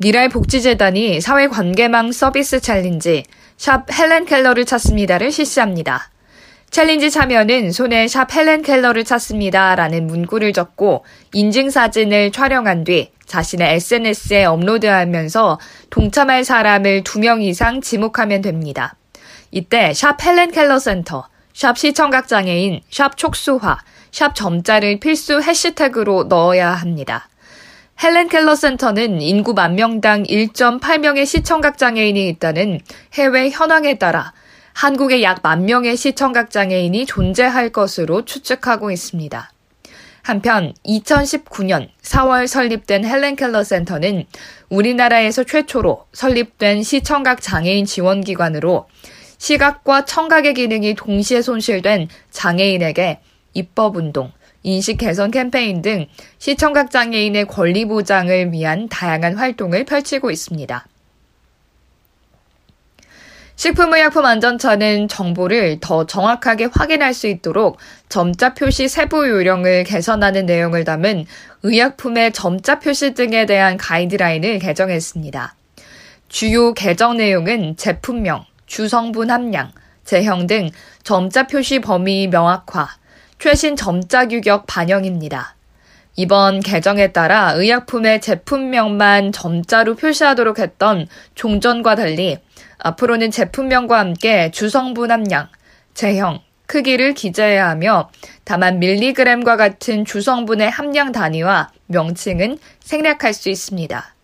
밀알 복지재단이 사회관계망 서비스 챌린지 샵 헬렌 켈러를 찾습니다를 실시합니다. 챌린지 참여는 손에 샵 헬렌 켈러를 찾습니다 라는 문구를 적고 인증사진을 촬영한 뒤 자신의 SNS에 업로드하면서 동참할 사람을 2명 이상 지목하면 됩니다. 이때 샵 헬렌 켈러 센터, 샵 시청각 장애인, 샵 촉수화, 샵 점자를 필수 해시태그로 넣어야 합니다. 헬렌 켈러 센터는 인구 만 명당 1.8명의 시청각 장애인이 있다는 해외 현황에 따라 한국에 약 만 명의 시청각 장애인이 존재할 것으로 추측하고 있습니다. 한편 2019년 4월 설립된 헬렌 켈러 센터는 우리나라에서 최초로 설립된 시청각 장애인 지원 기관으로 시각과 청각의 기능이 동시에 손실된 장애인에게 입법 운동, 인식 개선 캠페인 등 시청각 장애인의 권리 보장을 위한 다양한 활동을 펼치고 있습니다. 식품의약품안전처는 정보를 더 정확하게 확인할 수 있도록 점자 표시 세부 요령을 개선하는 내용을 담은 의약품의 점자 표시 등에 대한 가이드라인을 개정했습니다. 주요 개정 내용은 제품명, 주성분 함량, 제형 등 점자 표시 범위 명확화, 최신 점자 규격 반영입니다. 이번 개정에 따라 의약품의 제품명만 점자로 표시하도록 했던 종전과 달리 앞으로는 제품명과 함께 주성분 함량, 제형, 크기를 기재해야 하며 다만 밀리그램과 같은 주성분의 함량 단위와 명칭은 생략할 수 있습니다.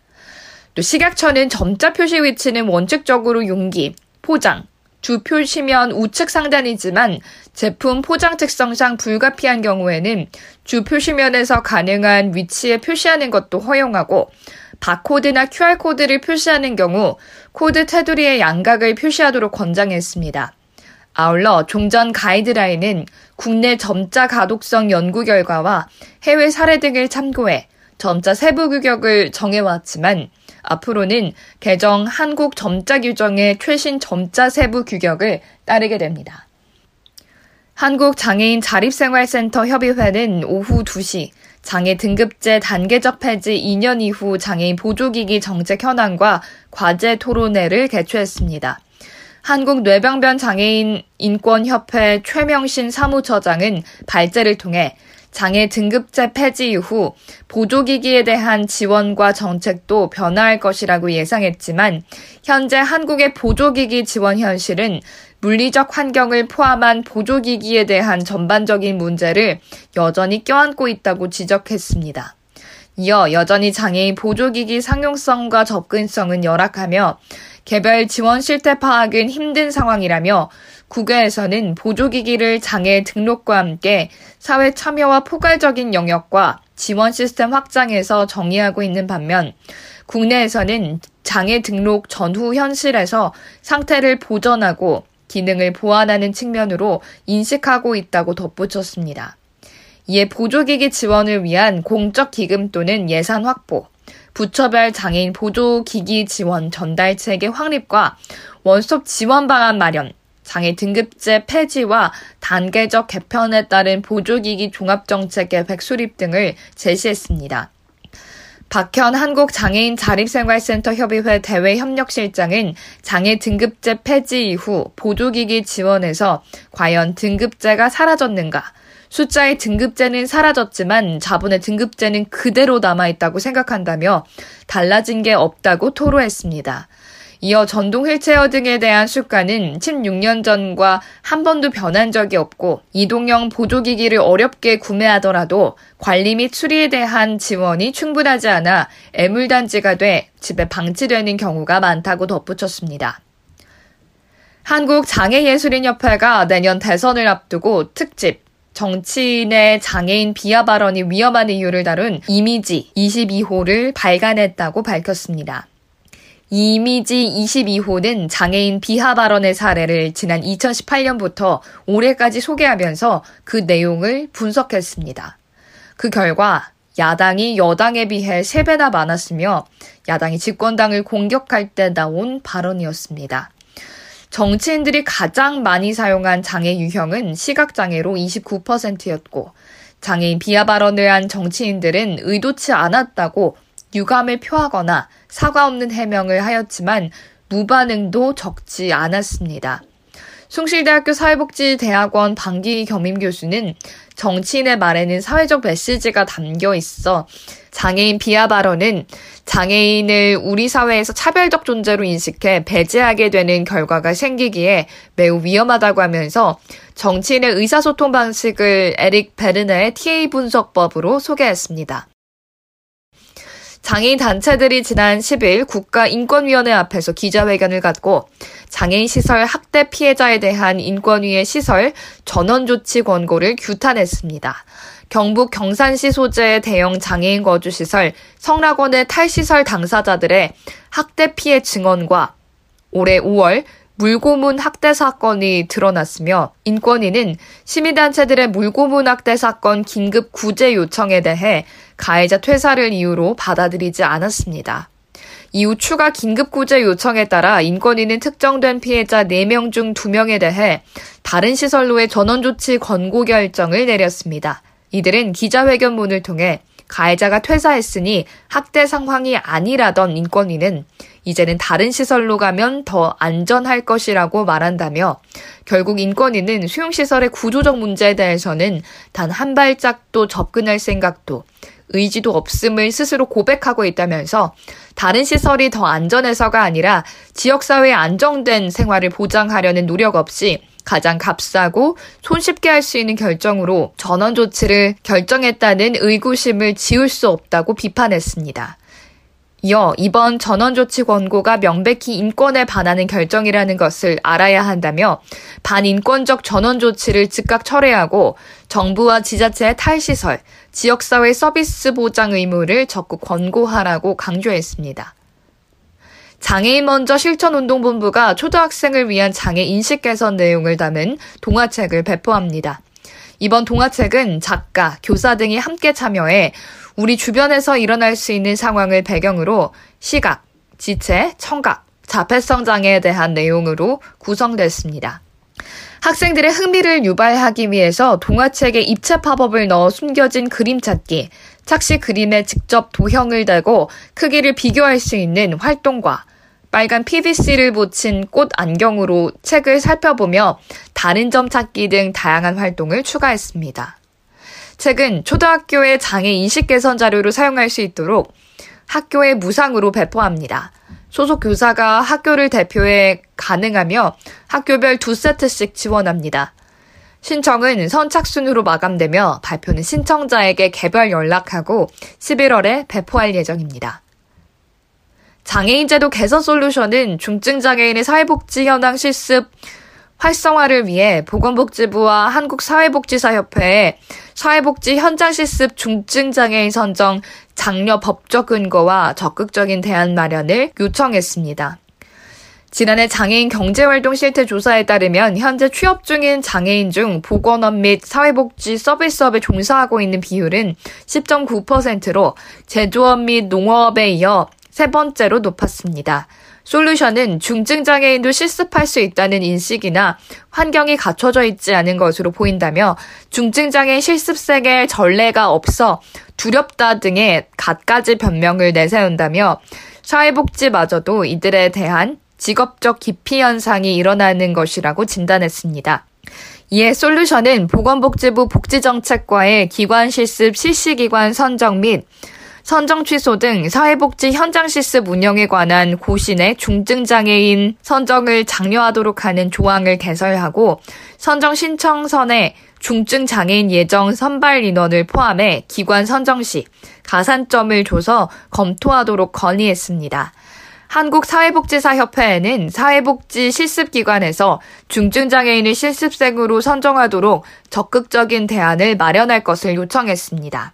또 식약처는 점자 표시 위치는 원칙적으로 용기, 포장, 주 표시면 우측 상단이지만 제품 포장 특성상 불가피한 경우에는 주 표시면에서 가능한 위치에 표시하는 것도 허용하고 바코드나 QR코드를 표시하는 경우 코드 테두리의 양각을 표시하도록 권장했습니다. 아울러 종전 가이드라인은 국내 점자 가독성 연구 결과와 해외 사례 등을 참고해 점자 세부 규격을 정해왔지만 앞으로는 개정 한국 점자 규정의 최신 점자 세부 규격을 따르게 됩니다. 한국 장애인 자립생활센터 협의회는 오후 2시 장애 등급제 단계적 폐지 2년 이후 장애인 보조기기 정책 현황과 과제 토론회를 개최했습니다. 한국 뇌병변 장애인 인권협회 최명신 사무처장은 발제를 통해 장애 등급제 폐지 이후 보조기기에 대한 지원과 정책도 변화할 것이라고 예상했지만 현재 한국의 보조기기 지원 현실은 물리적 환경을 포함한 보조기기에 대한 전반적인 문제를 여전히 껴안고 있다고 지적했습니다. 이어 여전히 장애인 보조기기 상용성과 접근성은 열악하며 개별 지원 실태 파악은 힘든 상황이라며 국외에서는 보조기기를 장애 등록과 함께 사회 참여와 포괄적인 영역과 지원 시스템 확장에서 정의하고 있는 반면 국내에서는 장애 등록 전후 현실에서 상태를 보전하고 기능을 보완하는 측면으로 인식하고 있다고 덧붙였습니다. 이에 보조기기 지원을 위한 공적 기금 또는 예산 확보, 부처별 장애인 보조 기기 지원 전달 체계 확립과 원스톱 지원 방안 마련, 장애 등급제 폐지와 단계적 개편에 따른 보조기기 종합정책 계획 수립 등을 제시했습니다. 박현 한국장애인 자립생활센터 협의회 대외협력실장은 장애 등급제 폐지 이후 보조기기 지원에서 과연 등급제가 사라졌는가, 숫자의 등급제는 사라졌지만 자본의 등급제는 그대로 남아있다고 생각한다며 달라진 게 없다고 토로했습니다. 이어 전동 휠체어 등에 대한 수가는 16년 전과 한 번도 변한 적이 없고 이동형 보조기기를 어렵게 구매하더라도 관리 및 수리에 대한 지원이 충분하지 않아 애물단지가 돼 집에 방치되는 경우가 많다고 덧붙였습니다. 한국장애예술인협회가 내년 대선을 앞두고 특집 정치인의 장애인 비하 발언이 위험한 이유를 다룬 이미지 22호를 발간했다고 밝혔습니다. 이미지 22호는 장애인 비하 발언의 사례를 지난 2018년부터 올해까지 소개하면서 그 내용을 분석했습니다. 그 결과 야당이 여당에 비해 3배나 많았으며 야당이 집권당을 공격할 때 나온 발언이었습니다. 정치인들이 가장 많이 사용한 장애 유형은 시각장애로 29%였고 장애인 비하 발언을 한 정치인들은 의도치 않았다고 유감을 표하거나 사과 없는 해명을 하였지만 무반응도 적지 않았습니다. 숭실대학교 사회복지대학원 방기 겸임 교수는 정치인의 말에는 사회적 메시지가 담겨 있어 장애인 비하 발언은 장애인을 우리 사회에서 차별적 존재로 인식해 배제하게 되는 결과가 생기기에 매우 위험하다고 하면서 정치인의 의사소통 방식을 에릭 베르네의 TA 분석법으로 소개했습니다. 장애인 단체들이 지난 10일 국가인권위원회 앞에서 기자회견을 갖고 장애인 시설 학대 피해자에 대한 인권위의 시설 전원 조치 권고를 규탄했습니다. 경북 경산시 소재의 대형 장애인 거주시설 성락원의 탈시설 당사자들의 학대 피해 증언과 올해 5월 물고문 학대 사건이 드러났으며 인권위는 시민단체들의 물고문 학대 사건 긴급 구제 요청에 대해 가해자 퇴사를 이유로 받아들이지 않았습니다. 이후 추가 긴급 구제 요청에 따라 인권위는 특정된 피해자 4명 중 2명에 대해 다른 시설로의 전원 조치 권고 결정을 내렸습니다. 이들은 기자회견문을 통해 가해자가 퇴사했으니 학대 상황이 아니라던 인권위는 이제는 다른 시설로 가면 더 안전할 것이라고 말한다며 결국 인권위는 수용시설의 구조적 문제에 대해서는 단 한 발짝도 접근할 생각도 의지도 없음을 스스로 고백하고 있다면서 다른 시설이 더 안전해서가 아니라 지역사회의 안정된 생활을 보장하려는 노력 없이 가장 값싸고 손쉽게 할 수 있는 결정으로 전원 조치를 결정했다는 의구심을 지울 수 없다고 비판했습니다. 이어 이번 전원조치 권고가 명백히 인권에 반하는 결정이라는 것을 알아야 한다며 반인권적 전원조치를 즉각 철회하고 정부와 지자체의 탈시설, 지역사회 서비스 보장 의무를 적극 권고하라고 강조했습니다. 장애인 먼저 실천운동본부가 초등학생을 위한 장애 인식 개선 내용을 담은 동화책을 배포합니다. 이번 동화책은 작가, 교사 등이 함께 참여해 우리 주변에서 일어날 수 있는 상황을 배경으로 시각, 지체, 청각, 자폐성 장애에 대한 내용으로 구성됐습니다. 학생들의 흥미를 유발하기 위해서 동화책에 입체 팝업을 넣어 숨겨진 그림 찾기, 착시 그림에 직접 도형을 대고 크기를 비교할 수 있는 활동과 빨간 PVC를 붙인 꽃 안경으로 책을 살펴보며 다른 점 찾기 등 다양한 활동을 추가했습니다. 책은 초등학교의 장애 인식 개선 자료로 사용할 수 있도록 학교에 무상으로 배포합니다. 소속 교사가 학교를 대표해 가능하며 학교별 두 세트씩 지원합니다. 신청은 선착순으로 마감되며 발표는 신청자에게 개별 연락하고 11월에 배포할 예정입니다. 장애인제도 개선 솔루션은 중증 장애인의 사회복지 현황 실습 활성화를 위해 보건복지부와 한국사회복지사협회에 사회복지 현장 실습 중증 장애인 선정 장려 법적 근거와 적극적인 대안 마련을 요청했습니다. 지난해 장애인 경제활동 실태 조사에 따르면 현재 취업 중인 장애인 중 보건업 및 사회복지 서비스업에 종사하고 있는 비율은 10.9%로 제조업 및 농업에 이어 세 번째로 높았습니다. 솔루션은 중증장애인도 실습할 수 있다는 인식이나 환경이 갖춰져 있지 않은 것으로 보인다며 중증장애인 실습생의 전례가 없어 두렵다 등의 갖가지 변명을 내세운다며 사회복지마저도 이들에 대한 직업적 기피 현상이 일어나는 것이라고 진단했습니다. 이에 솔루션은 보건복지부 복지정책과의 기관 실습 실시기관 선정 및 선정 취소 등 사회복지 현장 실습 운영에 관한 고신의 중증장애인 선정을 장려하도록 하는 조항을 개설하고 선정 신청선에 중증장애인 예정 선발 인원을 포함해 기관 선정 시 가산점을 줘서 검토하도록 건의했습니다. 한국사회복지사협회에는 사회복지 실습기관에서 중증장애인을 실습생으로 선정하도록 적극적인 대안을 마련할 것을 요청했습니다.